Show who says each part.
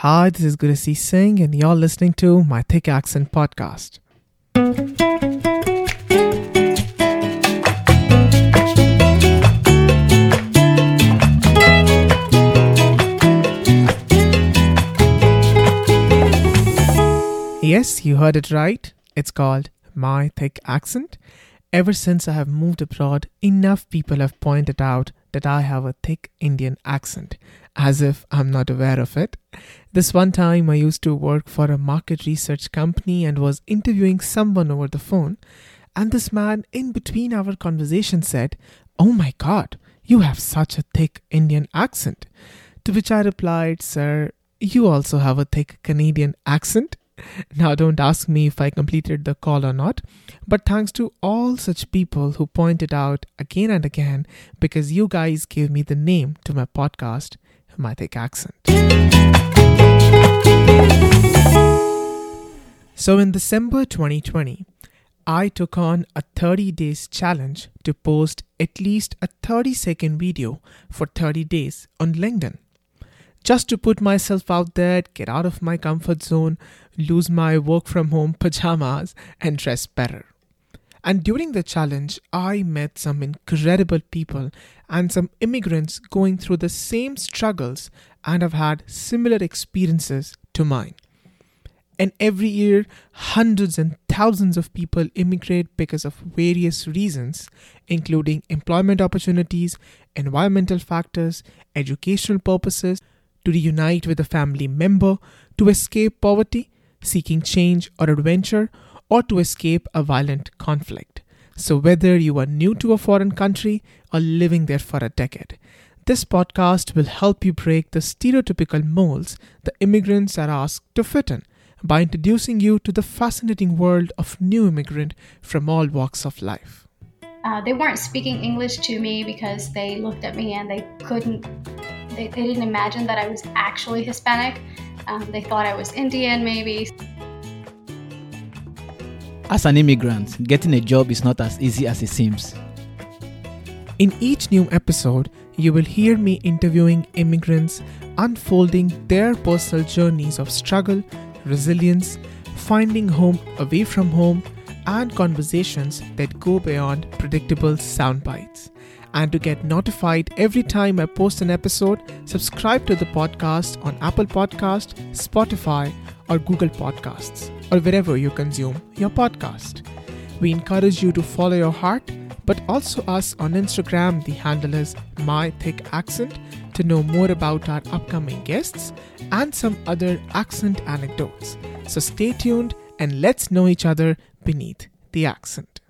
Speaker 1: Hi, this is Gurasis Singh, and you're listening to my Thick Accent podcast. Yes, you heard it right. It's called My Thick Accent. Ever since I have moved abroad, enough people have pointed out that I have a thick Indian accent, as if I'm not aware of it. This one time, I used to work for a market research company and was interviewing someone over the phone. And this man, in between our conversation, said, Oh my god, you have such a thick Indian accent. To which I replied, Sir, you also have a thick Canadian accent. Now, don't ask me if I completed the call or not, but thanks to all such people who pointed out again and again because you guys gave me the name to my podcast, My Thick Accent. So, in December 2020, I took on a 30 days challenge to post at least a 30 second video for 30 days on LinkedIn just to put myself out there, get out of my comfort zone, lose my work from home pajamas, and dress better. And during the challenge, I met some incredible people and some immigrants going through the same struggles and have had similar experiences to mine. And every year, hundreds and thousands of people immigrate because of various reasons, including employment opportunities, environmental factors, educational purposes, to reunite with a family member, to escape poverty, seeking change or adventure, or to escape a violent conflict. So, whether you are new to a foreign country or living there for a decade, this podcast will help you break the stereotypical molds the immigrants are asked to fit in by introducing you to the fascinating world of new immigrant from all walks of life.
Speaker 2: Uh, they weren't speaking English to me because they looked at me and they couldn't they, they didn't imagine that I was actually Hispanic. Um, they thought I was Indian, maybe.
Speaker 3: As an immigrant, getting a job is not as easy as it seems.
Speaker 1: In each new episode, you will hear me interviewing immigrants, unfolding their personal journeys of struggle, resilience, finding home away from home, and conversations that go beyond predictable sound bites. And to get notified every time I post an episode, subscribe to the podcast on Apple Podcast, Spotify, or Google Podcasts, or wherever you consume your podcast. We encourage you to follow your heart, but also us on Instagram. The handle is My Thick Accent to know more about our upcoming guests and some other accent anecdotes. So stay tuned and let's know each other beneath the accent.